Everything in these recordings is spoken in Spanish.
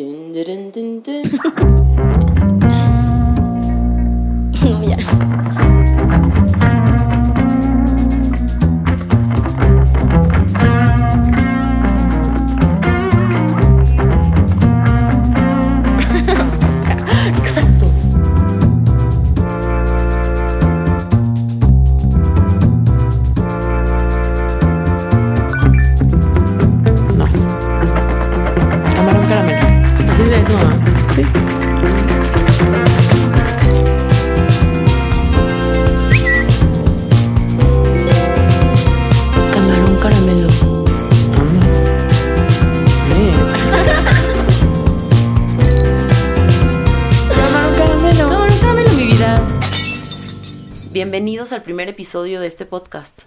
Din din din din. ya. Bienvenidos al primer episodio de este podcast.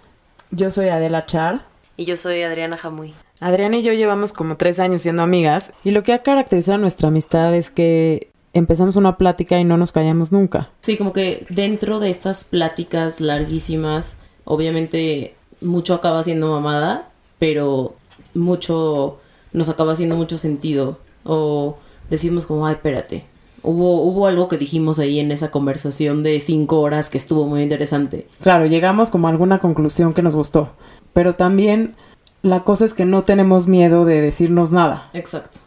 Yo soy Adela Char. Y yo soy Adriana Jamuy. Adriana y yo llevamos como tres años siendo amigas y lo que ha caracterizado nuestra amistad es que empezamos una plática y no nos callamos nunca. Sí, como que dentro de estas pláticas larguísimas, obviamente mucho acaba siendo mamada, pero mucho nos acaba haciendo mucho sentido. O decimos como, ay, espérate. Hubo, hubo algo que dijimos ahí en esa conversación de cinco horas que estuvo muy interesante. Claro, llegamos como a alguna conclusión que nos gustó, pero también la cosa es que no tenemos miedo de decirnos nada. Exacto.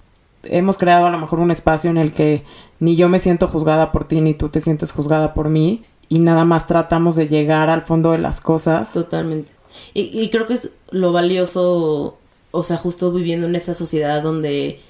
Hemos creado a lo mejor un espacio en el que ni yo me siento juzgada por ti ni tú te sientes juzgada por mí y nada más tratamos de llegar al fondo de las cosas. Totalmente. Y, y creo que es lo valioso, o sea, justo viviendo en esta sociedad donde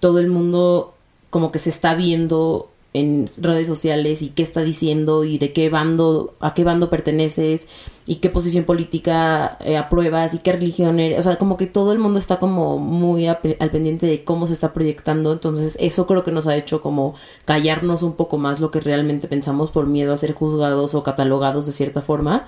todo el mundo como que se está viendo en redes sociales y qué está diciendo y de qué bando, a qué bando perteneces y qué posición política eh, apruebas y qué religión eres. O sea, como que todo el mundo está como muy al pendiente de cómo se está proyectando. Entonces, eso creo que nos ha hecho como callarnos un poco más lo que realmente pensamos por miedo a ser juzgados o catalogados de cierta forma.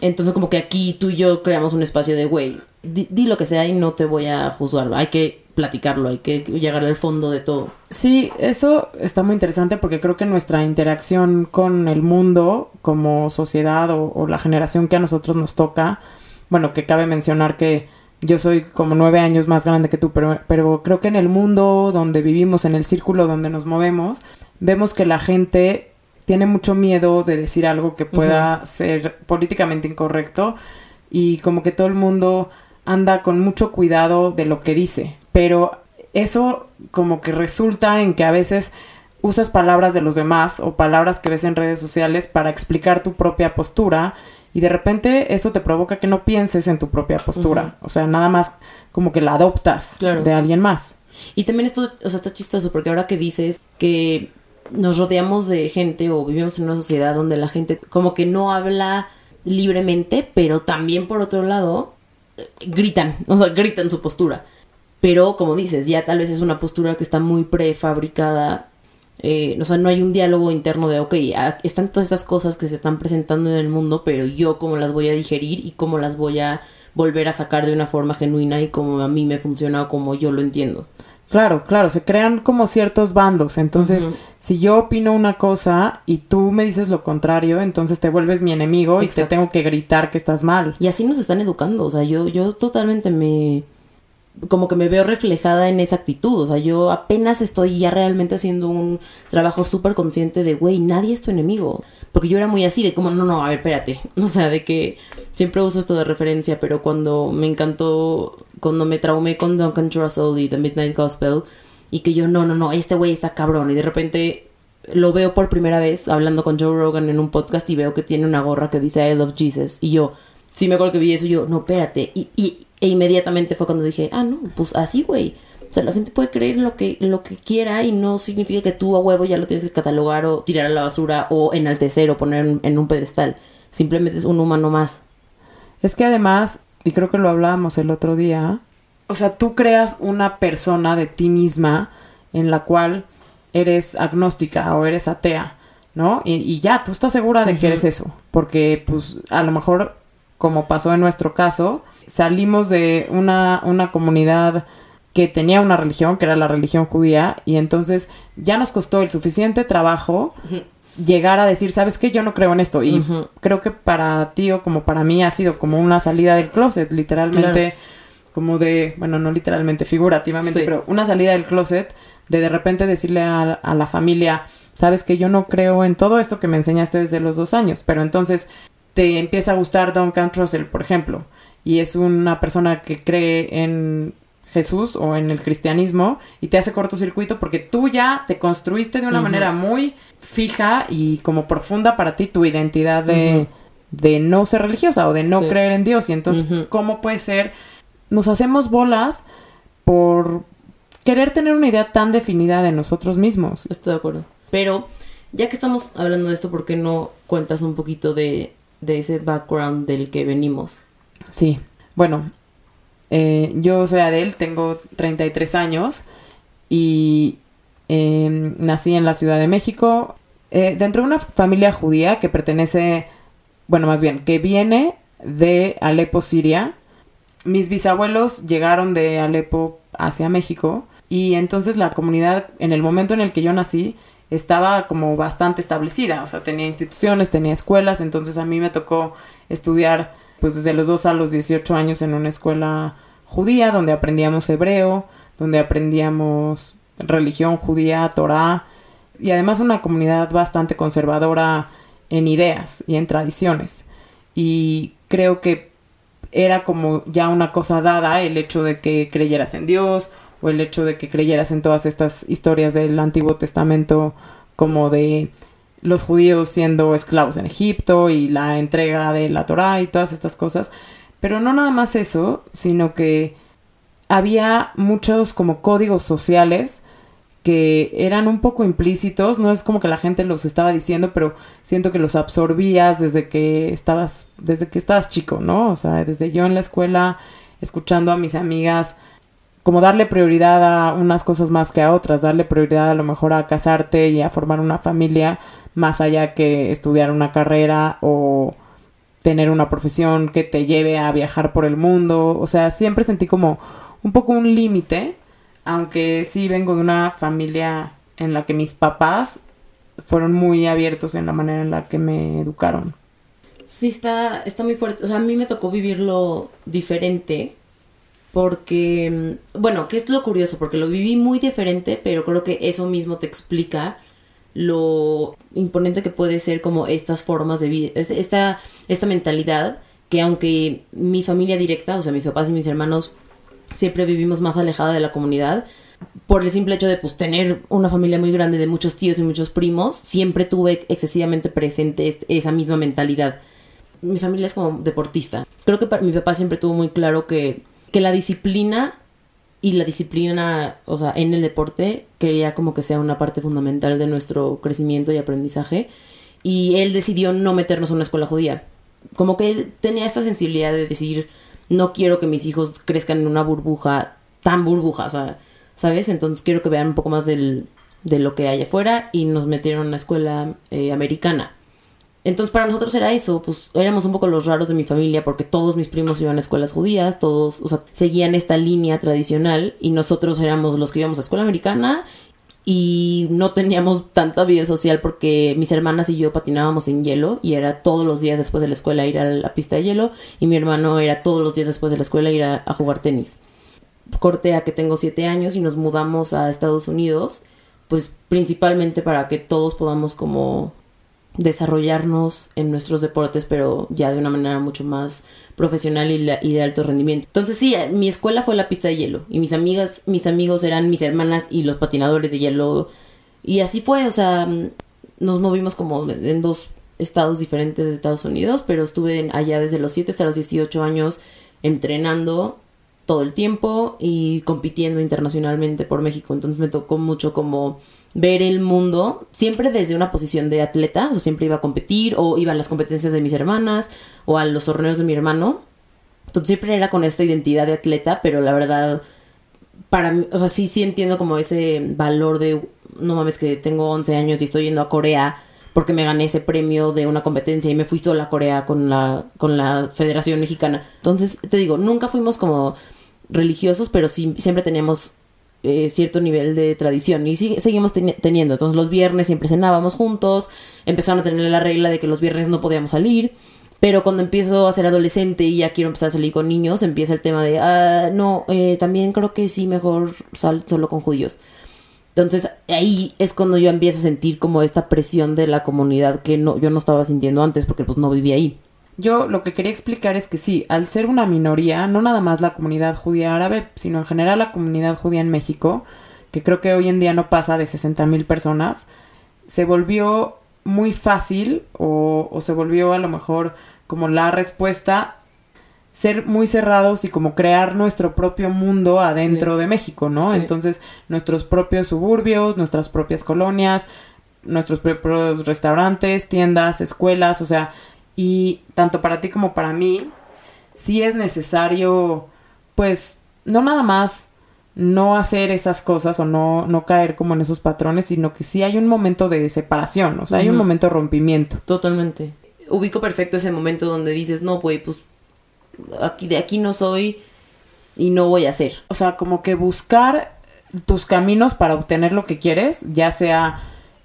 Entonces como que aquí tú y yo creamos un espacio de, güey, di, di lo que sea y no te voy a juzgar. Hay que platicarlo, hay que llegar al fondo de todo. Sí, eso está muy interesante porque creo que nuestra interacción con el mundo como sociedad o, o la generación que a nosotros nos toca, bueno, que cabe mencionar que yo soy como nueve años más grande que tú, pero, pero creo que en el mundo donde vivimos, en el círculo donde nos movemos, vemos que la gente tiene mucho miedo de decir algo que pueda ser políticamente incorrecto y como que todo el mundo anda con mucho cuidado de lo que dice, pero eso como que resulta en que a veces usas palabras de los demás o palabras que ves en redes sociales para explicar tu propia postura y de repente eso te provoca que no pienses en tu propia postura, o sea, nada más como que la adoptas Claro. de alguien más. Y también esto, o sea, está chistoso porque ahora que dices que nos rodeamos de gente o vivimos en una sociedad donde la gente como que no habla libremente, pero también por otro lado eh, gritan, o sea, gritan su postura. Pero como dices, ya tal vez es una postura que está muy prefabricada. eh, o sea, no hay un diálogo interno de, ok, están todas estas cosas que se están presentando en el mundo, pero yo cómo las voy a digerir y cómo las voy a volver a sacar de una forma genuina y como a mí me funciona o como yo lo entiendo. Claro, claro, se crean como ciertos bandos. Entonces, si yo opino una cosa y tú me dices lo contrario, entonces te vuelves mi enemigo y te tengo que gritar que estás mal. Y así nos están educando, o sea, yo, yo totalmente me... como que me veo reflejada en esa actitud, o sea, yo apenas estoy ya realmente haciendo un trabajo súper consciente de, güey, nadie es tu enemigo. Porque yo era muy así, de como, no, no, a ver, espérate. O sea, de que siempre uso esto de referencia, pero cuando me encantó, cuando me traumé con Duncan Trussell y The Midnight Gospel, y que yo, no, no, no, este güey está cabrón, y de repente lo veo por primera vez hablando con Joe Rogan en un podcast y veo que tiene una gorra que dice I love Jesus. Y yo, sí me acuerdo que vi eso y yo, no, espérate. Y, y, e inmediatamente fue cuando dije, ah, no, pues así, güey. O sea, la gente puede creer lo que, lo que quiera y no significa que tú a huevo ya lo tienes que catalogar o tirar a la basura o enaltecer o poner en, en un pedestal. Simplemente es un humano más. Es que además, y creo que lo hablábamos el otro día, o sea, tú creas una persona de ti misma en la cual eres agnóstica o eres atea, ¿no? Y, y ya, tú estás segura de que eres eso, porque pues a lo mejor, como pasó en nuestro caso, salimos de una, una comunidad que tenía una religión, que era la religión judía, y entonces ya nos costó el suficiente trabajo llegar a decir, ¿sabes qué? Yo no creo en esto. Y creo que para ti o como para mí ha sido como una salida del closet, literalmente, como de, bueno, no literalmente, figurativamente, Sí. pero una salida del closet de de repente decirle a, a la familia, sabes que yo no creo en todo esto que me enseñaste desde los dos años, pero entonces te empieza a gustar Duncan Trussell, por ejemplo, y es una persona que cree en Jesús o en el cristianismo y te hace cortocircuito porque tú ya te construiste de una manera muy fija y como profunda para ti tu identidad de, de no ser religiosa o de no Sí. creer en Dios. Y entonces. ¿cómo puede ser? Nos hacemos bolas por querer tener una idea tan definida de nosotros mismos. Estoy de acuerdo. Pero ya que estamos hablando de esto, ¿por qué no cuentas un poquito de, de ese background del que venimos? Sí, bueno, eh, yo soy Adele, tengo 33 años y eh, nací en la Ciudad de México eh, dentro de una familia judía que pertenece, bueno, más bien, que viene de Alepo, Siria. Mis bisabuelos llegaron de Alepo hacia México y entonces la comunidad, en el momento en el que yo nací, estaba como bastante establecida, o sea, tenía instituciones, tenía escuelas, entonces a mí me tocó estudiar pues desde los 2 a los 18 años en una escuela judía donde aprendíamos hebreo, donde aprendíamos religión judía, Torah y además una comunidad bastante conservadora en ideas y en tradiciones. Y creo que era como ya una cosa dada el hecho de que creyeras en Dios o el hecho de que creyeras en todas estas historias del Antiguo Testamento como de los judíos siendo esclavos en Egipto y la entrega de la Torá y todas estas cosas. Pero no nada más eso, sino que había muchos como códigos sociales que eran un poco implícitos, no es como que la gente los estaba diciendo, pero siento que los absorbías desde que estabas, desde que estabas chico, ¿no? O sea, desde yo en la escuela, escuchando a mis amigas, como darle prioridad a unas cosas más que a otras, darle prioridad a lo mejor a casarte y a formar una familia, más allá que estudiar una carrera o tener una profesión que te lleve a viajar por el mundo, o sea, siempre sentí como un poco un límite aunque sí vengo de una familia en la que mis papás fueron muy abiertos en la manera en la que me educaron. Sí, está, está muy fuerte. O sea, a mí me tocó vivirlo diferente. Porque, mm, bueno, ¿qué es lo curioso? Porque lo viví muy diferente, pero creo que eso mismo te explica lo imponente que puede ser como estas formas de vida, es- esta, esta mentalidad que aunque mi familia directa, o sea, mis papás y mis hermanos, siempre vivimos más alejada de la comunidad, por el simple hecho de pues tener una familia muy grande de muchos tíos y muchos primos, siempre tuve excesivamente presente esa misma mentalidad. Mi familia es como deportista. Creo que para, mi papá siempre tuvo muy claro que, que la disciplina y la disciplina, o sea, en el deporte, quería como que sea una parte fundamental de nuestro crecimiento y aprendizaje. Y él decidió no meternos a una escuela judía. Como que él tenía esta sensibilidad de decir, no quiero que mis hijos crezcan en una burbuja tan burbuja, o sea, ¿sabes? Entonces quiero que vean un poco más del, de lo que hay afuera y nos metieron a una escuela eh, americana. Entonces para nosotros era eso, pues éramos un poco los raros de mi familia porque todos mis primos iban a escuelas judías, todos, o sea, seguían esta línea tradicional y nosotros éramos los que íbamos a escuela americana y no teníamos tanta vida social porque mis hermanas y yo patinábamos en hielo y era todos los días después de la escuela ir a la pista de hielo y mi hermano era todos los días después de la escuela ir a, a jugar tenis. Corte a que tengo siete años y nos mudamos a Estados Unidos, pues principalmente para que todos podamos como desarrollarnos en nuestros deportes, pero ya de una manera mucho más profesional y, de alto rendimiento. Entonces sí, eh, mi escuela fue la pista de hielo y mis amigas, mis amigos eran mis hermanas y los patinadores de hielo y así fue, o sea, mm, nos movimos como en dos estados diferentes de Estados Unidos, pero estuve allá desde los 7 hasta los 18 años entrenando todo el tiempo y compitiendo internacionalmente por México. Entonces me tocó mucho como ver el mundo, siempre desde una posición de atleta, o sea, siempre iba a competir o iba a las competencias de mis hermanas o a los torneos de mi hermano. Entonces siempre era con esta identidad de atleta, pero la verdad, para mí, o sea, sí, sí entiendo como ese valor de, no mames, que tengo 11 años y estoy yendo a Corea porque me gané ese premio de una competencia y me fui sola a Corea con la, con la Federación Mexicana. Entonces, te digo, nunca fuimos como religiosos, pero sí, siempre teníamos eh, cierto nivel de tradición y sigue- seguimos teni- teniendo. Entonces los viernes siempre cenábamos juntos, empezaron a tener la regla de que los viernes no podíamos salir, pero cuando empiezo a ser adolescente y ya quiero empezar a salir con niños, empieza el tema de, ah, no, eh, también creo que sí, mejor sal solo con judíos. Entonces ahí es cuando yo empiezo a sentir como esta presión de la comunidad que no, yo no estaba sintiendo antes porque pues no vivía ahí. Yo lo que quería explicar es que sí, al ser una minoría, no nada más la comunidad judía árabe, sino en general la comunidad judía en México, que creo que hoy en día no pasa de 60 mil personas, se volvió muy fácil o, o se volvió a lo mejor como la respuesta ser muy cerrados y como crear nuestro propio mundo adentro Sí. de México, ¿no? Sí. Entonces, nuestros propios suburbios, nuestras propias colonias, nuestros propios restaurantes, tiendas, escuelas, o sea, y tanto para ti como para mí, sí es necesario, pues, no nada más no hacer esas cosas o no, no caer como en esos patrones, sino que sí hay un momento de separación, o sea, hay un momento de rompimiento. Totalmente. Ubico perfecto ese momento donde dices, no, güey, pues aquí, de aquí no soy y no voy a hacer. O sea, como que buscar tus caminos para obtener lo que quieres, ya sea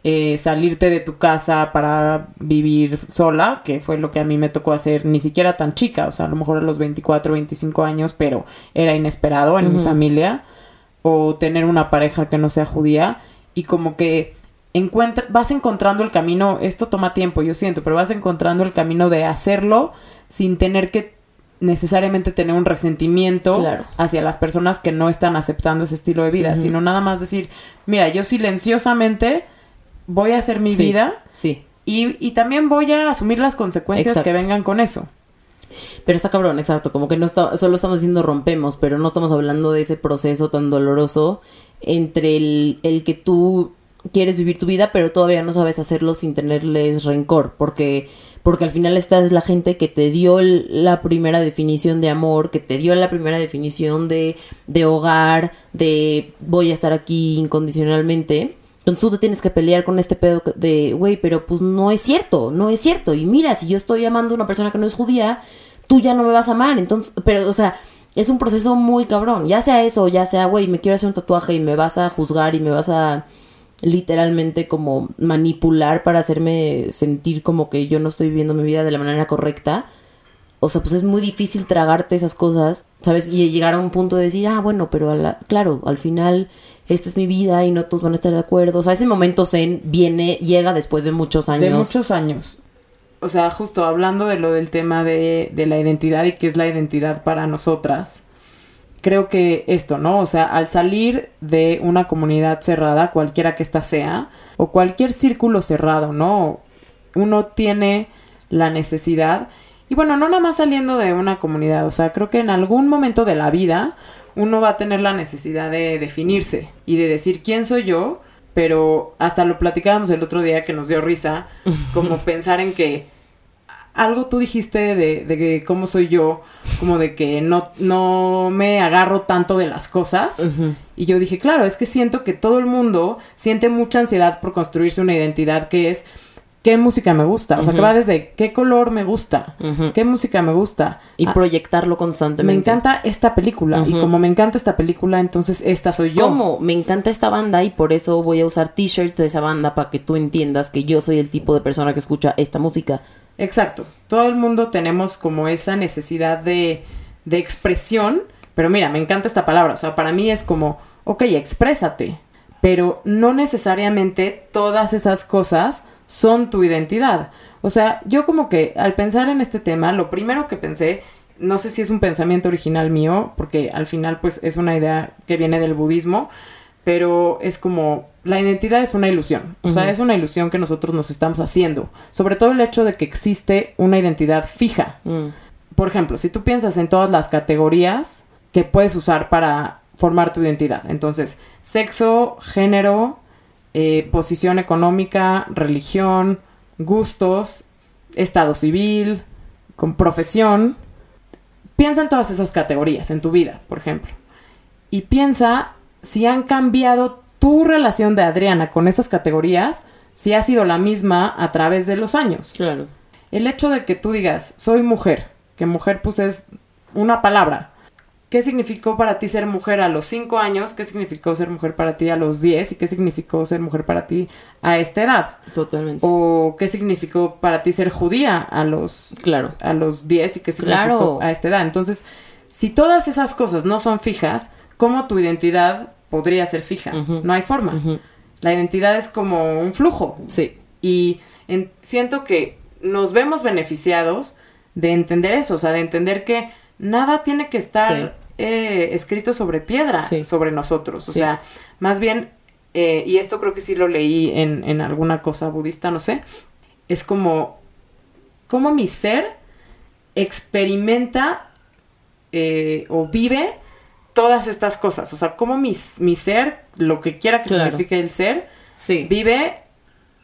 eh, salirte de tu casa para vivir sola, que fue lo que a mí me tocó hacer ni siquiera tan chica, o sea, a lo mejor a los 24, 25 años, pero era inesperado en mi familia, o tener una pareja que no sea judía, y como que encuentra, vas encontrando el camino, esto toma tiempo, yo siento, pero vas encontrando el camino de hacerlo sin tener que necesariamente tener un resentimiento Claro. hacia las personas que no están aceptando ese estilo de vida, sino nada más decir, mira, yo silenciosamente voy a hacer mi Sí, vida Sí. y, y también voy a asumir las consecuencias Exacto. que vengan con eso. Pero está cabrón, exacto. Como que no está, solo estamos diciendo rompemos, pero no estamos hablando de ese proceso tan doloroso entre el, el que tú quieres vivir tu vida, pero todavía no sabes hacerlo sin tenerles rencor, porque porque al final esta es la gente que te dio la primera definición de amor, que te dio la primera definición de, de hogar, de voy a estar aquí incondicionalmente. Entonces tú te tienes que pelear con este pedo de, güey, pero pues no es cierto, no es cierto. Y mira, si yo estoy amando a una persona que no es judía, tú ya no me vas a amar. Entonces, pero, o sea, es un proceso muy cabrón. Ya sea eso, ya sea, güey, me quiero hacer un tatuaje y me vas a juzgar y me vas a literalmente como manipular para hacerme sentir como que yo no estoy viviendo mi vida de la manera correcta. O sea, pues es muy difícil tragarte esas cosas, ¿sabes? Y llegar a un punto de decir, ah, bueno, pero a la- claro, al final esta es mi vida y no todos van a estar de acuerdo. O sea, ese momento zen viene, llega después de muchos años. De muchos años. O sea, justo hablando de lo del tema de, de la identidad y qué es la identidad para nosotras, creo que esto, ¿no? O sea, al salir de una comunidad cerrada, cualquiera que ésta sea, o cualquier círculo cerrado, ¿no? Uno tiene la necesidad, y bueno, no nada más saliendo de una comunidad, o sea, creo que en algún momento de la vida uno va a tener la necesidad de definirse y de decir quién soy yo, pero hasta lo platicábamos el otro día que nos dio risa, como pensar en que algo tú dijiste de, de que cómo soy yo, como de que no, no me agarro tanto de las cosas. Y yo dije, claro, es que siento que todo el mundo siente mucha ansiedad por construirse una identidad que es qué música me gusta. O sea, que Ujú. va desde qué color me gusta, Ujú. qué música me gusta. Y Ah, proyectarlo constantemente. me encanta esta película. Y Ujú. como me encanta esta película, entonces esta soy yo. ¿Cómo? Me encanta esta banda y por eso voy a usar t-shirts de esa banda para que tú entiendas que yo soy el tipo de persona que escucha esta música. Exacto. Todo el mundo tenemos como esa necesidad de, de expresión, pero mira, me encanta esta palabra. O sea, para mí es como, ok, exprésate, pero no necesariamente todas esas cosas son tu identidad. O sea, yo como que al pensar en este tema, lo primero que pensé, no sé si es un pensamiento original mío, porque al final pues es una idea que viene del budismo, pero es como la identidad es una ilusión, o sea, es una ilusión que nosotros nos estamos haciendo, sobre todo el hecho de que existe una identidad fija. Mm. Por ejemplo, si tú piensas en todas las categorías que puedes usar para formar tu identidad, entonces, sexo, género, eh, posición económica, religión, gustos, estado civil, con profesión, piensa en todas esas categorías en tu vida, por ejemplo. Y piensa si han cambiado tu relación de Adriana con esas categorías, si ha sido la misma a través de los años. Claro. El hecho de que tú digas, soy mujer, que mujer pues es una palabra. ¿Qué significó para ti ser mujer a los 5 años? ¿Qué significó ser mujer para ti a los 10? ¿Y qué significó ser mujer para ti a esta edad? Totalmente. ¿O qué significó para ti ser judía a los Claro. a los 10 y qué significó Claro. a esta edad. Entonces, si todas esas cosas no son fijas, ¿cómo tu identidad podría ser fija. No hay forma. La identidad es como un flujo. Sí. Y en- siento que nos vemos beneficiados de entender eso, o sea, de entender que nada tiene que estar Sí. eh, escrito sobre piedra Sí. sobre nosotros. O Sí. sea, más bien, eh, y esto creo que sí lo leí en, en alguna cosa budista, no sé, es como, como mi ser experimenta eh, o vive todas estas cosas. O sea, como mi, mi ser, lo que quiera que Claro. signifique el ser, Sí. vive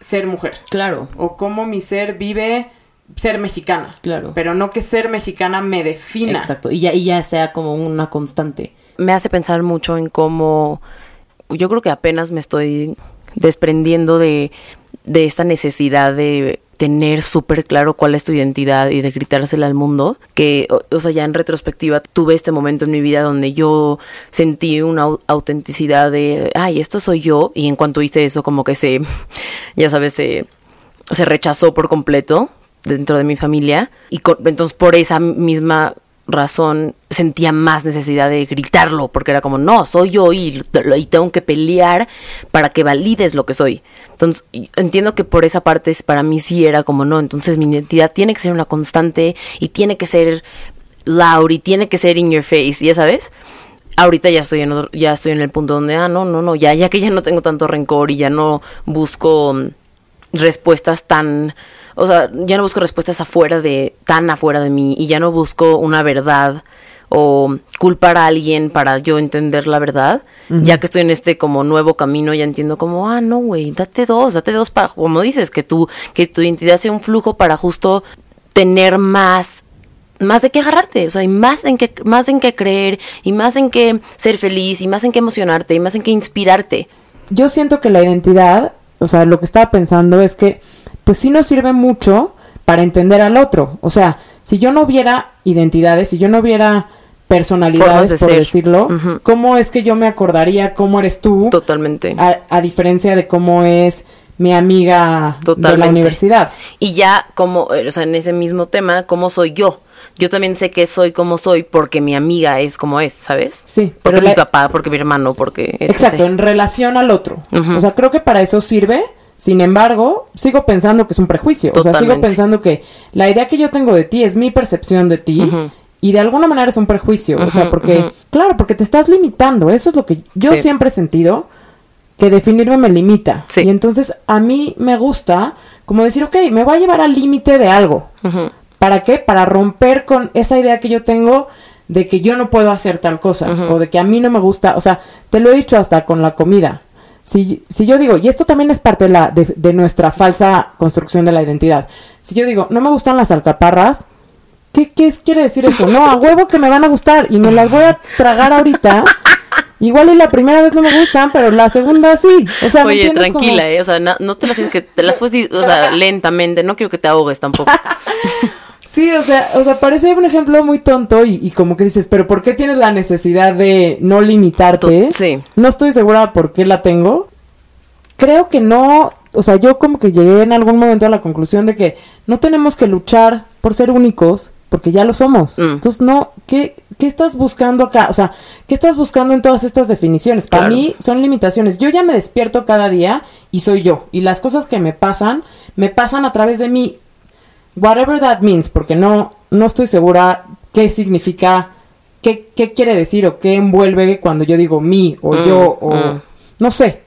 ser mujer. Claro. O cómo mi ser vive ser mexicana. Claro. Pero no que ser mexicana me defina. Exacto, y ya, y ya sea como una constante. Me hace pensar mucho en cómo yo creo que apenas me estoy desprendiendo de, de esta necesidad de tener súper claro cuál es tu identidad y de gritársela al mundo, que, o, o sea, ya en retrospectiva tuve este momento en mi vida donde yo sentí una au- autenticidad de, ay, esto soy yo, y en cuanto hice eso como que se, ya sabes, se, se rechazó por completo dentro de mi familia y entonces por esa misma razón sentía más necesidad de gritarlo porque era como no soy yo y, y tengo que pelear para que valides lo que soy entonces entiendo que por esa parte para mí sí era como no entonces mi identidad tiene que ser una constante y tiene que ser loud y tiene que ser in your face ya sabes ahorita ya estoy en otro- ya estoy en el punto donde ah no no no ya ya que ya no tengo tanto rencor y ya no busco respuestas tan o sea ya no busco respuestas afuera de tan afuera de mí y ya no busco una verdad o culpar a alguien para yo entender la verdad ya que estoy en este como nuevo camino ya entiendo como ah no güey date dos date dos para como dices que tu que tu identidad sea un flujo para justo tener más más de qué agarrarte, o sea, y más en qué, más en qué creer, y más en qué ser feliz, y más en qué emocionarte, y más en qué inspirarte. Yo siento que la identidad, o sea, lo que estaba pensando es que, pues sí nos sirve mucho para entender al otro. O sea, si yo no viera identidades, si yo no viera personalidades, de por ser. decirlo. ¿cómo es que yo me acordaría cómo eres tú? Totalmente. A, a diferencia de cómo es mi amiga de la universidad. Y ya como, eh, o sea, en ese mismo tema, ¿cómo soy yo? Yo también sé que soy como soy porque mi amiga es como es, ¿sabes? Sí, Porque pero mi la- papá, porque mi hermano, porque... Exacto, en relación al otro. O sea, creo que para eso sirve. Sin embargo, sigo pensando que es un prejuicio. O sea, sigo pensando que la idea que yo tengo de ti es mi percepción de ti. Y de alguna manera es un prejuicio. o sea, porque, claro, porque te estás limitando. Eso es lo que yo Sí. siempre he sentido. Que definirme me limita. Sí. Y entonces a mí me gusta como decir, ok, me voy a llevar al límite de algo. ¿Para qué? Para romper con esa idea que yo tengo de que yo no puedo hacer tal cosa o de que a mí no me gusta. O sea, te lo he dicho hasta con la comida. Si, si yo digo, y esto también es parte de, la, de, de nuestra falsa construcción de la identidad. Si yo digo, no me gustan las alcaparras, ¿qué, qué es- quiere decir eso? No, a huevo que me van a gustar y me las voy a tragar ahorita. Igual y la primera vez no me gustan, pero la segunda sí. O sea, ¿me Oye, entiendes? tranquila, Como- eh, o sea, no, no te las que, te las puedes, o sea, lentamente, no quiero que te ahogues tampoco. Sí, o sea, o sea, parece un ejemplo muy tonto y, y como que dices, pero ¿por qué tienes la necesidad de no limitarte? Sí. No estoy segura por qué la tengo. Creo que no, o sea, yo como que llegué en algún momento a la conclusión de que no tenemos que luchar por ser únicos, porque ya lo somos. Mm. Entonces, no, ¿qué, ¿qué estás buscando acá? O sea, ¿qué estás buscando en todas estas definiciones? Para Claro. mí son limitaciones. Yo ya me despierto cada día y soy yo. Y las cosas que me pasan, me pasan a través de mí whatever that means, porque no, no estoy segura qué significa, qué, qué quiere decir o qué envuelve cuando yo digo mí o Mm, yo o mm. no sé,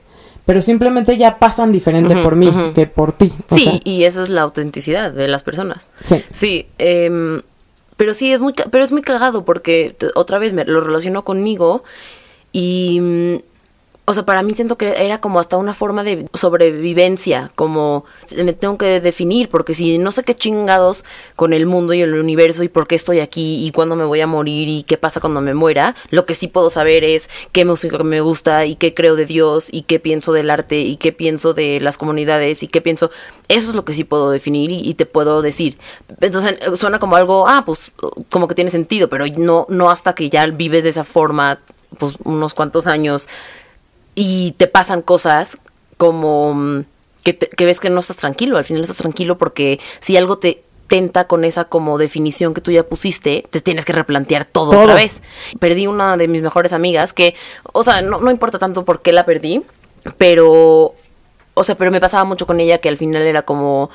pero simplemente ya pasan diferente por mí que por ti. o Sí, sea, y esa es la autenticidad de las personas. sí. Sí, em, pero sí es muy, ca- pero es muy cagado porque otra vez me lo relaciono conmigo y, mm, o sea, para mí siento que era como hasta una forma de sobrevivencia, como me tengo que definir porque si no sé qué chingados con el mundo y el universo y por qué estoy aquí y cuándo me voy a morir y qué pasa cuando me muera, lo que sí puedo saber es qué música me gusta y qué creo de Dios y qué pienso del arte y qué pienso de las comunidades y qué pienso, eso es lo que sí puedo definir y, y te puedo decir. Entonces suena como algo, ah, pues como que tiene sentido, pero no, no hasta que ya vives de esa forma, pues unos cuantos años y te pasan cosas como mm, que, te- que ves que no estás tranquilo, al final estás tranquilo porque si algo te atenta con esa como definición que tú ya pusiste, te tienes que replantear todo, Todo. otra vez. Perdí una de mis mejores amigas que, o sea, no, no importa tanto por qué la perdí, pero, o sea, pero me pasaba mucho con ella que al final era como,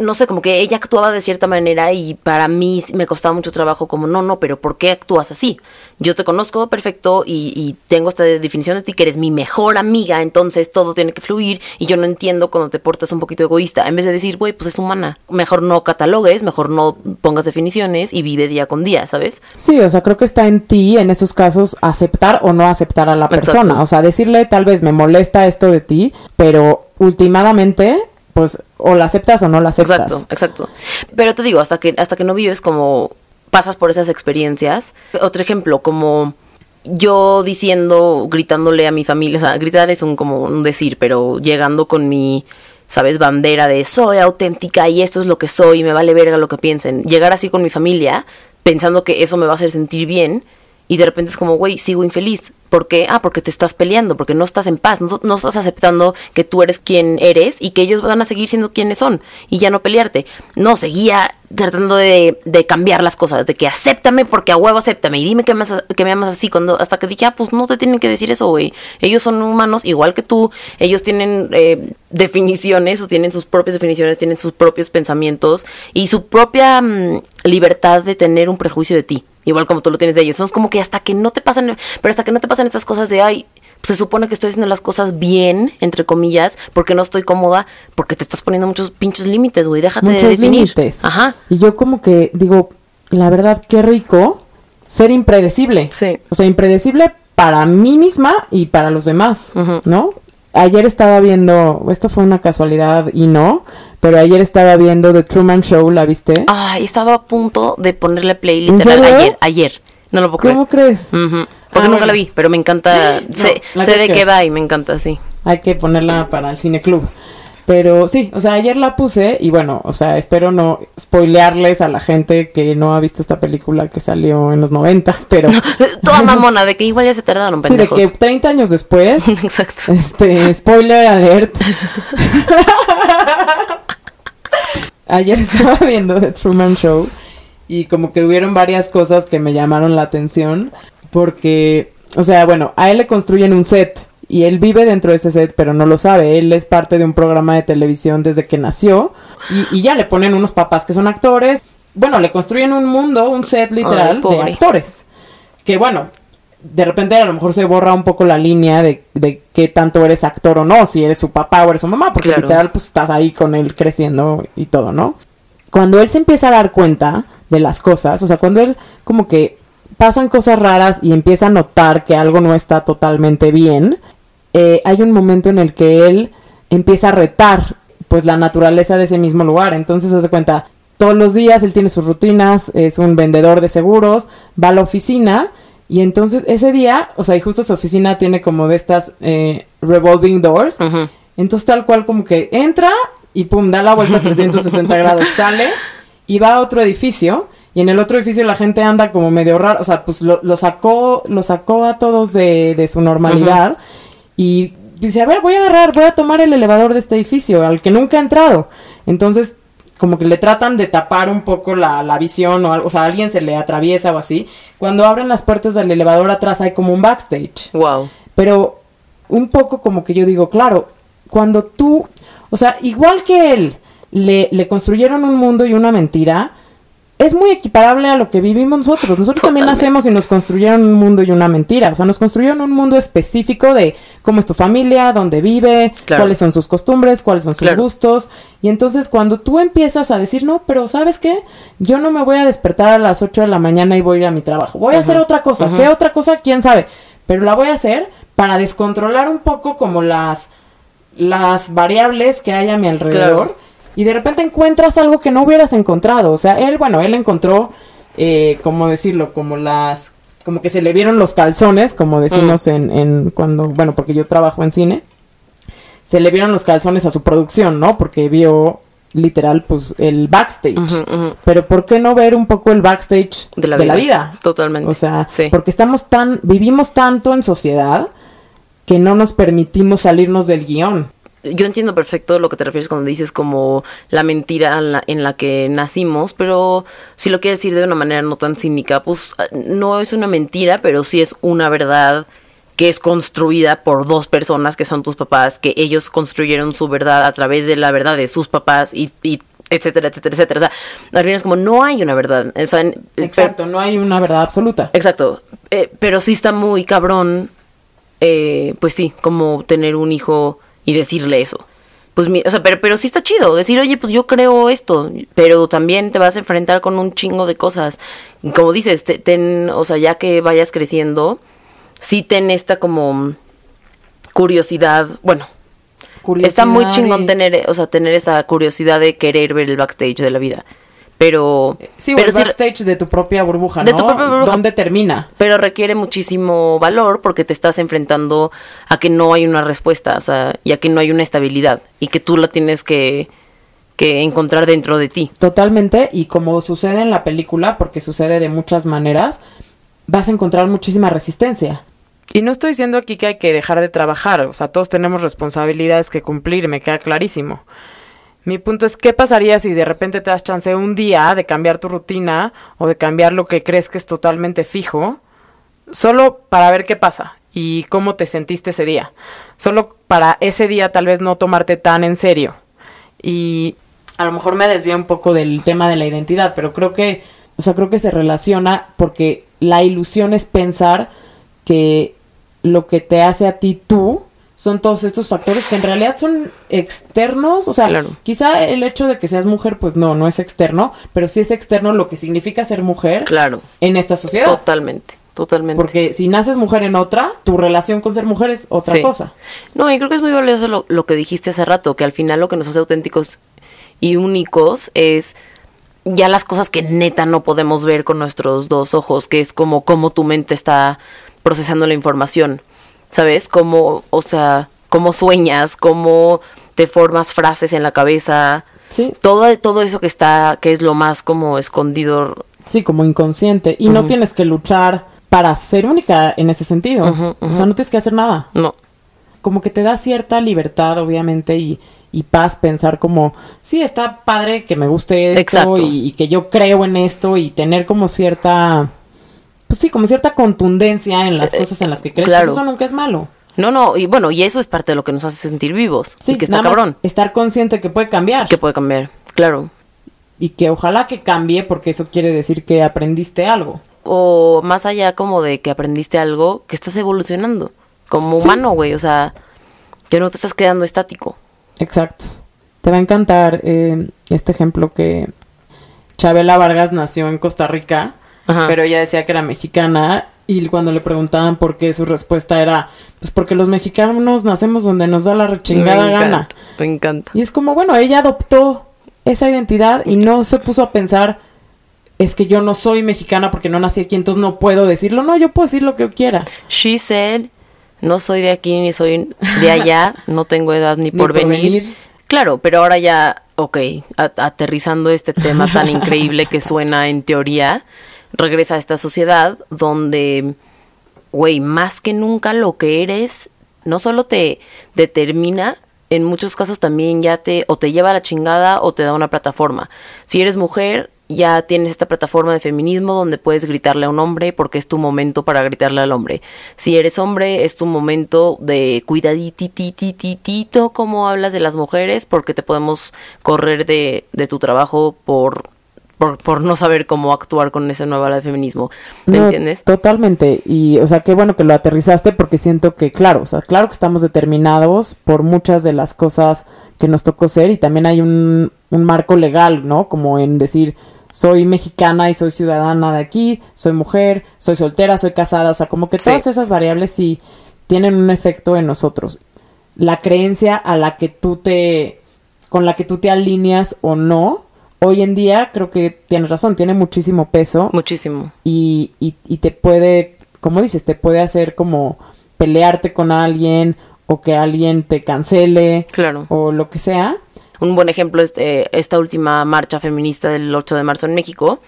no sé, como que ella actuaba de cierta manera y para mí me costaba mucho trabajo como, no, no, pero ¿por qué actúas así? Yo te conozco perfecto y, y tengo esta definición de ti que eres mi mejor amiga, entonces todo tiene que fluir y yo no entiendo cuando te portas un poquito egoísta. En vez de decir, güey, pues es humana, mejor no catalogues, mejor no pongas definiciones y vive día con día, ¿sabes? Sí, o sea, creo que está en ti en esos casos aceptar o no aceptar a la Exacto. persona. O sea, decirle tal vez me molesta esto de ti, pero últimamente, pues, o la aceptas o no la aceptas. Exacto, exacto. Pero te digo, hasta que, hasta que no vives como pasas por esas experiencias. Otro ejemplo, como yo diciendo, gritándole a mi familia, o sea, gritar es un como un decir, pero llegando con mi, sabes, bandera de soy auténtica y esto es lo que soy y me vale verga lo que piensen. Llegar así con mi familia, pensando que eso me va a hacer sentir bien, y de repente es como, güey, sigo infeliz. ¿Por qué? Ah, porque te estás peleando, porque no estás en paz, no, no estás aceptando que tú eres quien eres y que ellos van a seguir siendo quienes son y ya no pelearte. No, seguía tratando de, de cambiar las cosas, de que acéptame porque a huevo acéptame y dime que me, que me amas así, cuando hasta que dije, ah, pues no te tienen que decir eso, güey. Ellos son humanos igual que tú, ellos tienen eh, definiciones o tienen sus propias definiciones, tienen sus propios pensamientos y su propia mm, libertad de tener un prejuicio de ti, igual como tú lo tienes de ellos. Entonces como que hasta que no te pasan, pero hasta que no te pasan estas cosas de, ay, se supone que estoy haciendo las cosas bien, entre comillas, porque no estoy cómoda, porque te estás poniendo muchos pinches límites, güey, déjate de Muchos definir. límites. Ajá. Y yo como que digo, la verdad, qué rico ser impredecible. Sí. O sea, impredecible para mí misma y para los demás. ¿no? Ayer estaba viendo, esto fue una casualidad y no, pero ayer estaba viendo The Truman Show, ¿la viste? Ay, estaba a punto de ponerle play ¿En literal ayer, ayer. No lo puedo creer. ¿Cómo crees? Porque Ah, nunca bueno. la vi, pero me encanta. Sé sé de qué va y me encanta, sí. Hay que ponerla para el cine club. Pero sí, o sea, ayer la puse y bueno, o sea, espero no spoilearles a la gente que no ha visto esta película que salió en los noventas, pero Toda mamona, de que igual ya se tardaron, sí, de pendejos. que 30 años después, Exacto. este, spoiler alert. ayer estaba viendo The Truman Show y como que hubieron varias cosas que me llamaron la atención porque, o sea, bueno, a él le construyen un set y él vive dentro de ese set, pero no lo sabe. Él es parte de un programa de televisión desde que nació y, y ya le ponen unos papás que son actores. Bueno, le construyen un mundo, un set literal de actores. Que bueno, de repente a lo mejor se borra un poco la línea de, de qué tanto eres actor o no, si eres su papá o eres su mamá, porque Claro. literal pues estás ahí con él creciendo y todo, ¿no? Cuando él se empieza a dar cuenta de las cosas, o sea, cuando él como que pasan cosas raras y empieza a notar que algo no está totalmente bien, eh, hay un momento en el que él empieza a retar pues la naturaleza de ese mismo lugar. Entonces, hace cuenta, todos los días él tiene sus rutinas, es un vendedor de seguros, va a la oficina y entonces ese día, o sea, y justo su oficina tiene como de estas eh, revolving doors. Entonces tal cual como que entra y pum, da la vuelta 360 grados, sale y va a otro edificio. Y en el otro edificio la gente anda como medio raro, o sea, pues lo, lo sacó, lo sacó a todos de, de su normalidad y dice, a ver, voy a agarrar, voy a tomar el elevador de este edificio al que nunca ha entrado. Entonces, como que le tratan de tapar un poco la, la visión o algo, o sea, alguien se le atraviesa o así. Cuando abren las puertas del elevador atrás hay como un backstage. Wow. Pero un poco como que yo digo, claro, cuando tú, o sea, igual que él, le, le construyeron un mundo y una mentira, es muy equiparable a lo que vivimos nosotros. Nosotros también nacemos y nos construyeron un mundo y una mentira. O sea, nos construyeron un mundo específico de cómo es tu familia, dónde vive, Claro. cuáles son sus costumbres, cuáles son sus Claro. gustos. Y entonces cuando tú empiezas a decir, no, pero ¿sabes qué? Yo no me voy a despertar a las 8 de la mañana y voy a ir a mi trabajo. Voy a hacer otra cosa. ¿Qué otra cosa? ¿Quién sabe? Pero la voy a hacer para descontrolar un poco como las, las variables que hay a mi alrededor. Claro. Y de repente encuentras algo que no hubieras encontrado. O sea, él, bueno, él encontró, eh, ¿cómo decirlo? Como las, como que se le vieron los calzones, como decimos en, en cuando, bueno, porque yo trabajo en cine. Se le vieron los calzones a su producción, ¿no? Porque vio literal, pues, el backstage. Pero ¿por qué no ver un poco el backstage De la vida. Totalmente. o sea, Sí. porque estamos tan, vivimos tanto en sociedad que no nos permitimos salirnos del guion. Yo entiendo perfecto lo que te refieres cuando dices como la mentira en la, en la que nacimos, pero si lo quieres decir de una manera no tan cínica, pues ah, no es una mentira, pero sí es una verdad que es construida por dos personas que son tus papás, que ellos construyeron su verdad a través de la verdad de sus papás y, y etcétera, etcétera, etcétera. O sea, al final es como no hay una verdad. O sea, en- Exacto, no hay una verdad absoluta. Exacto. Eh, pero sí está muy cabrón, eh, pues sí, como tener un hijo y decirle eso. Pues, o sea, pero, pero sí está chido decir, oye, pues yo creo esto, pero también te vas a enfrentar con un chingo de cosas. Y Como dices, te- ten, o sea, ya que vayas creciendo, sí ten esta como curiosidad, bueno, está muy Curiosidad chingón y- tener, o sea, tener esta curiosidad de querer ver el backstage de la vida. Pero, Sí, pero el sí- backstage de tu propia burbuja, De ¿no? tu propia burbuja. ¿Dónde termina? pero requiere muchísimo valor porque te estás enfrentando a que no hay una respuesta, o sea, y a que no hay una estabilidad y que tú la tienes que, que encontrar dentro de ti. Totalmente, y como sucede en la película, porque sucede de muchas maneras, vas a encontrar muchísima resistencia. Y no estoy diciendo aquí que hay que dejar de trabajar, o sea, todos tenemos responsabilidades que cumplir, me queda clarísimo. Mi punto es, ¿qué pasaría si de repente te das chance un día de cambiar tu rutina o de cambiar lo que crees que es totalmente fijo, solo para ver qué pasa y cómo te sentiste ese día? Solo para ese día tal vez no tomarte tan en serio. Y a lo mejor me desvío un poco del tema de la identidad, pero creo que, o sea, creo que se relaciona porque la ilusión es pensar que lo que te hace a ti tú son todos estos factores que en realidad son externos, o sea, Claro. quizá el hecho de que seas mujer, pues no, no es externo, pero sí es externo lo que significa ser mujer Claro, en esta sociedad. totalmente, totalmente. Porque si naces mujer en otra, tu relación con ser mujer es otra Sí. cosa. No, y creo que es muy valioso lo, lo que dijiste hace rato, que al final lo que nos hace auténticos y únicos es ya las cosas que neta no podemos ver con nuestros dos ojos, que es como cómo tu mente está procesando la información, ¿sabes? Cómo, o sea, cómo sueñas, cómo te formas frases en la cabeza, Sí, todo, todo eso que está, que es lo más como escondido. Sí, como inconsciente. Y no tienes que luchar para ser única en ese sentido. O sea, no tienes que hacer nada. No, Como que te da cierta libertad, obviamente, y, y paz pensar como, sí, está padre que me guste esto y que yo creo en esto y tener como cierta, pues sí, como cierta contundencia en las Eh, cosas en las que crees. claro. Pues eso nunca es malo. no, no, y bueno, y eso es parte de lo que nos hace sentir vivos, Sí, y que está nada más cabrón, estar consciente que puede cambiar. que puede cambiar, claro. Y que ojalá que cambie porque eso quiere decir que aprendiste algo. o más allá como de que aprendiste algo, que estás evolucionando como Sí. humano, güey, o sea, que no te estás quedando estático. Exacto. Te va a encantar eh, este ejemplo que Chabela Vargas nació en Costa Rica, Ajá. pero ella decía que era mexicana y cuando le preguntaban por qué su respuesta era, pues porque los mexicanos nacemos donde nos da la rechingada me gana. me encanta. Y es como, bueno, ella adoptó esa identidad y no se puso a pensar, es que yo no soy mexicana porque no nací aquí, entonces no puedo decirlo. No, yo puedo decir lo que yo quiera. She said, no soy de aquí ni soy de allá, no tengo edad ni, Ni por, venir. Claro, pero ahora ya, ok, aterrizando este tema tan increíble que suena en teoría, regresa a esta sociedad donde, güey, más que nunca lo que eres no solo te determina, en muchos casos también ya te, o te lleva a la chingada o te da una plataforma. Si eres mujer, ya tienes esta plataforma de feminismo donde puedes gritarle a un hombre porque es tu momento para gritarle al hombre. Si eres hombre, es tu momento de cuidadititititito como hablas de las mujeres porque te podemos correr de, de tu trabajo por, por, por no saber cómo actuar con esa nueva ola de feminismo. ¿Me No, entiendes? Totalmente. Y, o sea, qué bueno que lo aterrizaste porque siento que, claro, o sea, claro que estamos determinados por muchas de las cosas que nos tocó ser y también hay un, un marco legal, ¿no? Como en decir, soy mexicana y soy ciudadana de aquí, soy mujer, soy soltera, soy casada, o sea, como que Sí. todas esas variables sí tienen un efecto en nosotros. La creencia a la que tú te, con la que tú te alineas o no, hoy en día creo que tienes razón, tiene muchísimo peso Muchísimo. y, y, y te puede, como dices, te puede hacer como pelearte con alguien o que alguien te cancele Claro. o lo que sea. Un buen ejemplo es eh, esta última marcha feminista del 8 de marzo en México,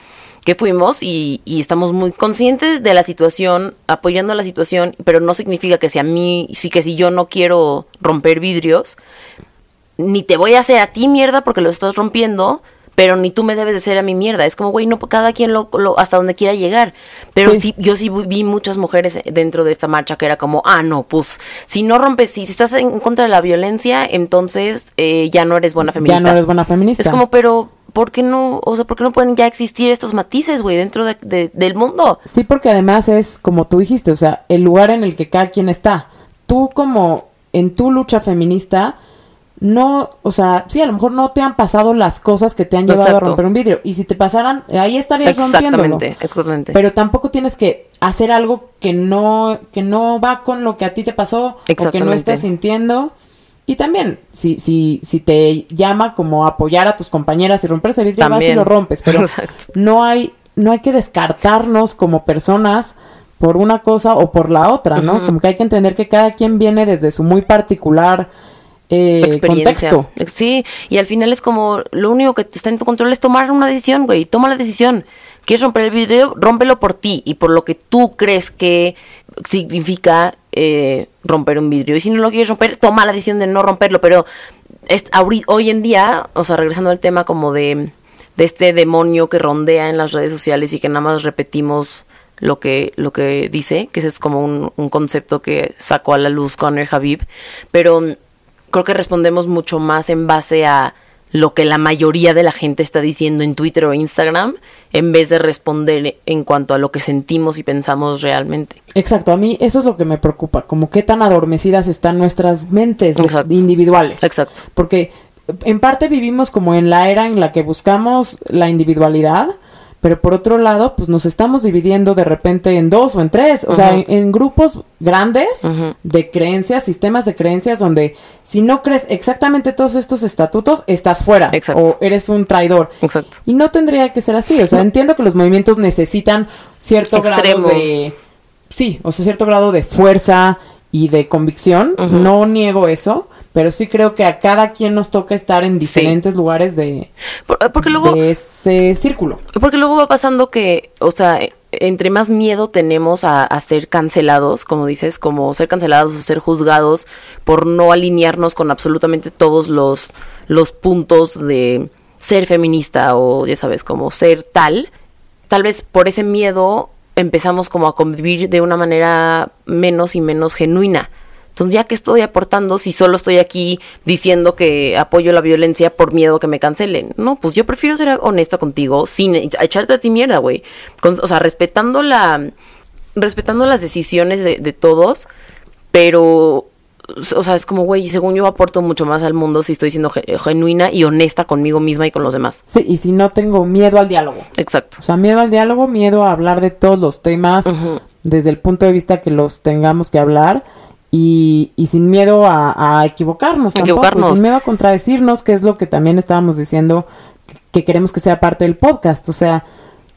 que fuimos y, y estamos muy conscientes de la situación, apoyando la situación, pero no significa que si a mí, sí que si yo no quiero romper vidrios, ni te voy a hacer a ti mierda porque lo estás rompiendo, pero ni tú me debes de ser a mi mierda. Es como, güey, no, cada quien lo, lo- hasta donde quiera llegar. Pero Sí. sí. yo sí vi muchas mujeres dentro de esta marcha que era como, ah, no, pues, si no rompes, si, si estás en contra de la violencia, entonces eh, ya no eres buena feminista. Ya no eres buena feminista. Es como, pero, ¿por qué no, o sea, por qué no pueden ya existir estos matices, güey, dentro de- de- del mundo? Sí, porque además es como tú dijiste, o sea, el lugar en el que cada quien está. Tú como en tu lucha feminista, no, o sea, sí, a lo mejor no te han pasado las cosas que te han llevado a romper un vidrio. Y si te pasaran, ahí estarías rompiéndolo. Exactamente, exactamente. Pero tampoco tienes que hacer algo que no, que no va con lo que a ti te pasó o que no Exactamente. estás sintiendo. Y también, si, si, si te llama como apoyar a tus compañeras y romper ese vidrio, vas y lo rompes. Pero Exacto. no hay, no hay que descartarnos como personas por una cosa o por la otra, ¿no? Ujú. Como que hay que entender que cada quien viene desde su muy particular eh, experiencia. contexto. Ex- Sí, y al final es como lo único que está en tu control es tomar una decisión, güey. Toma la decisión. ¿Quieres romper el video? Rómpelo por ti y por lo que tú crees que significa eh, romper un vidrio. Y si no lo quieres romper, toma la decisión de no romperlo. Pero es, hoy en día, o sea, regresando al tema como de, de este demonio que rondea en las redes sociales y que nada más repetimos lo que, lo que dice, que ese es como un, un concepto que sacó a la luz Conner Habib. Pero creo que respondemos mucho más en base a lo que la mayoría de la gente está diciendo en Twitter o Instagram, en vez de responder en cuanto a lo que sentimos y pensamos realmente. Exacto, a mí eso es lo que me preocupa, como qué tan adormecidas están nuestras mentes Exacto. individuales. Exacto. Porque en parte vivimos como en la era en la que buscamos la individualidad, pero por otro lado, pues nos estamos dividiendo de repente en dos o en tres, o sea, en, en grupos grandes de creencias, sistemas de creencias donde si no crees exactamente todos estos estatutos, estás fuera Exacto. o eres un traidor. Exacto. Y no tendría que ser así. O sea, entiendo que los movimientos necesitan cierto Extremo. grado de. Sí, o sea, cierto grado de fuerza y de convicción. No niego eso. Pero sí creo que a cada quien nos toca estar en diferentes lugares de, Por- porque luego... de ese círculo. Porque luego va pasando que, o sea, e- entre más miedo tenemos a, a ser cancelados, como dices, como ser cancelados o ser juzgados por no alinearnos con absolutamente todos los, los puntos de ser feminista o, ya sabes, como ser tal, tal vez por ese miedo empezamos como a convivir de una manera menos y menos genuina. Entonces, ya que estoy aportando, si solo estoy aquí diciendo que apoyo la violencia por miedo a que me cancelen, no, pues yo prefiero ser honesta contigo sin echarte a ti mierda, güey. O sea, respetando la, respetando las decisiones de, de todos, pero, o sea, es como, güey, según yo aporto mucho más al mundo si estoy siendo ge- genuina y honesta conmigo misma y con los demás. Sí, y si no tengo miedo al diálogo. Exacto. O sea, miedo al diálogo, miedo a hablar de todos los temas desde el punto de vista que los tengamos que hablar y, y sin miedo a, a equivocarnos, tampoco, sin miedo a contradecirnos, que es lo que también estábamos diciendo que, que queremos que sea parte del podcast. O sea,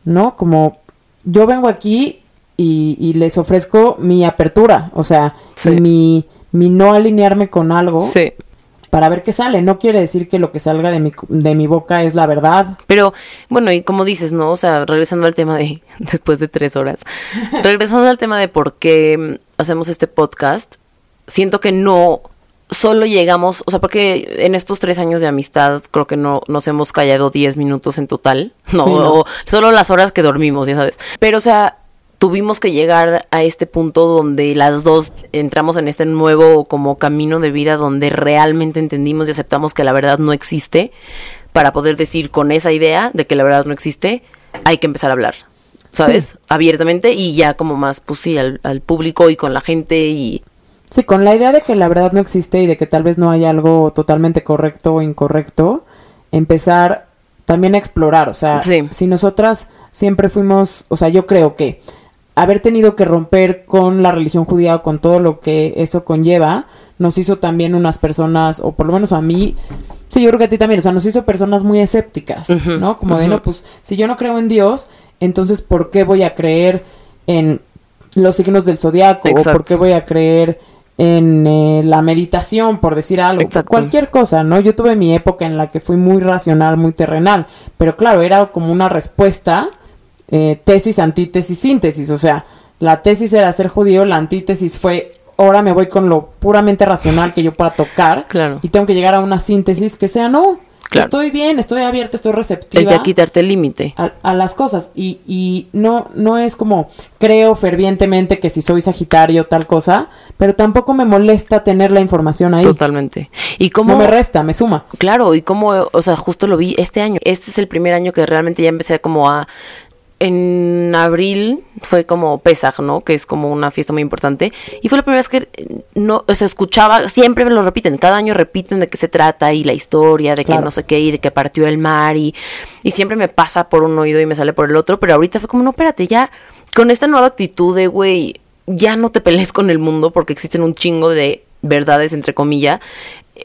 ¿no? Como yo vengo aquí y, y les ofrezco mi apertura, o sea, Sí. mi, mi no alinearme con algo Sí. para ver qué sale. No quiere decir que lo que salga de mi, de mi boca es la verdad. Pero, bueno, y como dices, ¿no? O sea, regresando al tema de, después de tres horas, regresando al tema de por qué hacemos este podcast, siento que no solo llegamos, o sea, porque en estos tres años de amistad creo que no nos hemos callado diez minutos en total, no, Sí, no. o solo las horas que dormimos, ya sabes. Pero, o sea, tuvimos que llegar a este punto donde las dos entramos en este nuevo como camino de vida donde realmente entendimos y aceptamos que la verdad no existe para poder decir con esa idea de que la verdad no existe, hay que empezar a hablar, ¿sabes? Sí. Abiertamente y ya como más, pues sí, al, al público y con la gente y... Sí, con la idea de que la verdad no existe y de que tal vez no hay algo totalmente correcto o incorrecto, empezar también a explorar. O sea, Sí. si nosotras siempre fuimos, o sea, yo creo que haber tenido que romper con la religión judía o con todo lo que eso conlleva, nos hizo también unas personas, o por lo menos a mí, sí, yo creo que a ti también, o sea, nos hizo personas muy escépticas, ¿no? Como de, no, pues, si yo no creo en Dios, entonces, ¿por qué voy a creer en los signos del zodiaco? ¿O por qué voy a creer en eh, la meditación, por decir algo? Exacto. Cualquier cosa, ¿no? Yo tuve mi época en la que fui muy racional, muy terrenal, pero claro, era como una respuesta eh, tesis, antítesis, síntesis. O sea, la tesis era ser judío, la antítesis fue ahora me voy con lo puramente racional que yo pueda tocar Claro. y tengo que llegar a una síntesis que sea no. Claro. Estoy bien, estoy abierta, estoy receptiva Es de quitarte el límite. a, a las cosas y, y no, no es como creo fervientemente que si soy Sagitario tal cosa, pero tampoco me molesta tener la información ahí. Totalmente. Y cómo... No me resta, me suma. Claro, y como, o sea, justo lo vi este año. Este es el primer año que realmente ya empecé como a... En abril fue como Pesaj, ¿no? Que es como una fiesta muy importante. Y fue la primera vez que eh, no, o sea, escuchaba, siempre me lo repiten, cada año repiten de qué se trata y la historia, de que no sé qué, y de que partió el mar, y, y siempre me pasa por un oído y me sale por el otro, pero ahorita fue como, no, espérate, ya, con esta nueva actitud de, güey, ya no te pelees con el mundo porque existen un chingo de verdades, entre comillas,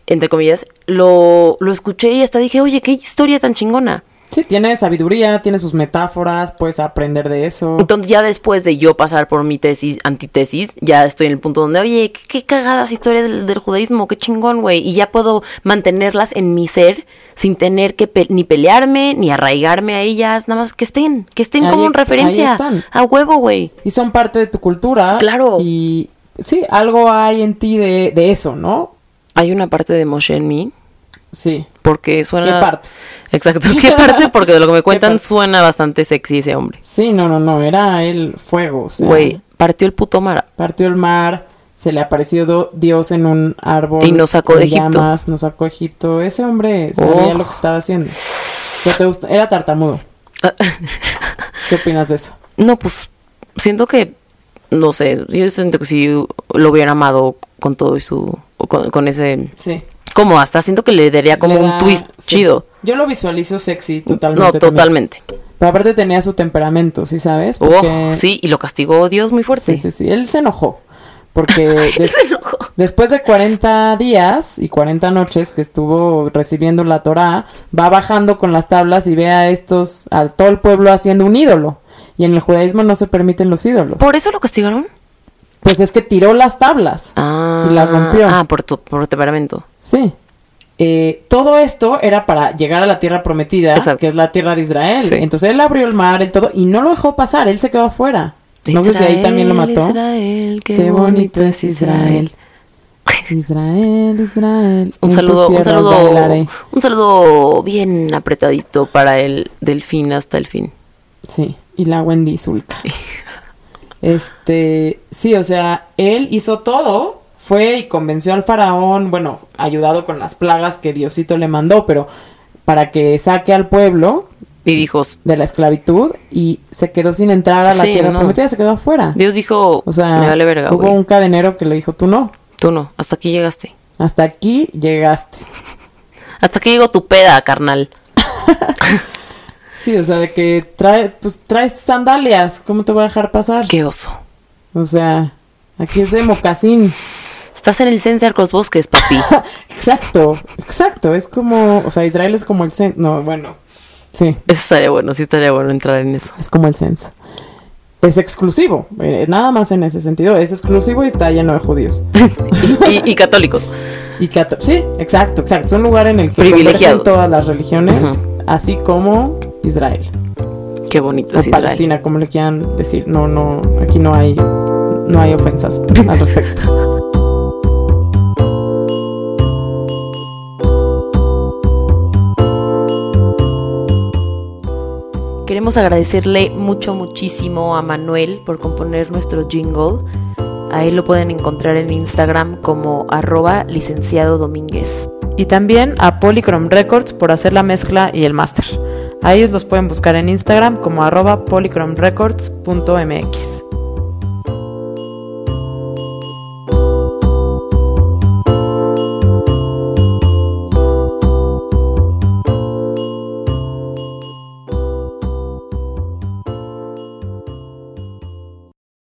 entre comillas, lo, lo escuché y hasta dije, oye, qué historia tan chingona. Sí, tiene sabiduría, tiene sus metáforas, puedes aprender de eso. Entonces ya después de yo pasar por mi tesis, antitesis, ya estoy en el punto donde, oye, qué, qué cagadas historias del, del judaísmo, qué chingón, güey. Y ya puedo mantenerlas en mi ser sin tener que pe- ni pelearme, ni arraigarme a ellas, nada más que estén, que estén Ahí como en referencia. están. A huevo, güey. Y son parte de tu cultura. Claro. Y sí, algo hay en ti de, de eso, ¿no? Hay una parte de Moshe en mí, Sí. porque suena... ¿Qué parte? Exacto, ¿qué parte? Porque de lo que me cuentan suena bastante sexy ese hombre. Sí, no, no, no, era el fuego. O sea, Güey, partió el puto mar. partió el mar, se le apareció Dios en un árbol. Y nos sacó de Egipto. llamas, nos sacó de Egipto. Ese hombre sabía Oh. lo que estaba haciendo. ¿Qué te gusta? Era tartamudo. ¿Qué opinas de eso? No, pues siento que, no sé, yo siento que si lo hubiera amado con todo y su, con, con ese, Sí. Como hasta siento que le daría como un twist sí. chido. Yo lo visualizo sexy totalmente. No, también. totalmente. Pero aparte tenía su temperamento, ¿sí sabes? Oh, sí, y lo castigó Dios muy fuerte. Sí, sí, sí. Él se enojó. Porque des- Se enojó. después de 40 días y 40 noches que estuvo recibiendo la Torá, va bajando con las tablas y ve a estos, a todo el pueblo haciendo un ídolo. Y en el judaísmo no se permiten los ídolos. ¿Por eso lo castigaron? Pues es que tiró las tablas. Ah, Y las rompió. Ah, por tu por temperamento. Sí. Eh, todo esto era para llegar a la tierra prometida, Exacto. que es la tierra de Israel. Sí. Entonces él abrió el mar, el todo, y no lo dejó pasar, él se quedó afuera. No sé si ahí también lo mató. Israel, qué, Qué bonito es Israel. Israel, Israel. Un saludo, un saludo, bailaré. un saludo bien apretadito para el delfín hasta el fin. Sí, y la Wendy Zulka. Este, sí, o sea, él hizo todo, fue y convenció al faraón, bueno, ayudado con las plagas que Diosito le mandó, pero para que saque al pueblo Y dijo, de la esclavitud y se quedó sin entrar a la Sí, tierra no. prometida, se quedó afuera. Dios dijo, O sea, me vale verga, hubo un cadenero que le dijo, tú no, Tú no, hasta aquí llegaste. hasta aquí llegaste. Hasta aquí llegó tu peda, carnal. Sí, o sea, de que trae, pues traes sandalias, ¿cómo te voy a dejar pasar? Qué oso. O sea, aquí es de mocasín. Estás en el Censar con los bosques, papi. Exacto, exacto. Es como, o sea, Israel es como el censo. No, bueno, sí, Eso estaría bueno, sí estaría bueno entrar en eso. es como el censo. Es exclusivo, eh, nada más en ese sentido. Es exclusivo y está lleno de judíos. Y, y- y católicos. Y cato sí, exacto, exacto. Es un lugar en el que Privilegiados. todas las religiones, así como Israel. Qué bonito o es Israel. Palestina, como le quieran decir. No, no, aquí no hay, no hay ofensas al respecto. Queremos agradecerle mucho, muchísimo a Manuel por componer nuestro jingle. A él lo pueden encontrar en Instagram como arroba licenciado Domínguez. Y también a Polychrome Records por hacer la mezcla y el máster. A ellos los pueden buscar en Instagram como arroba.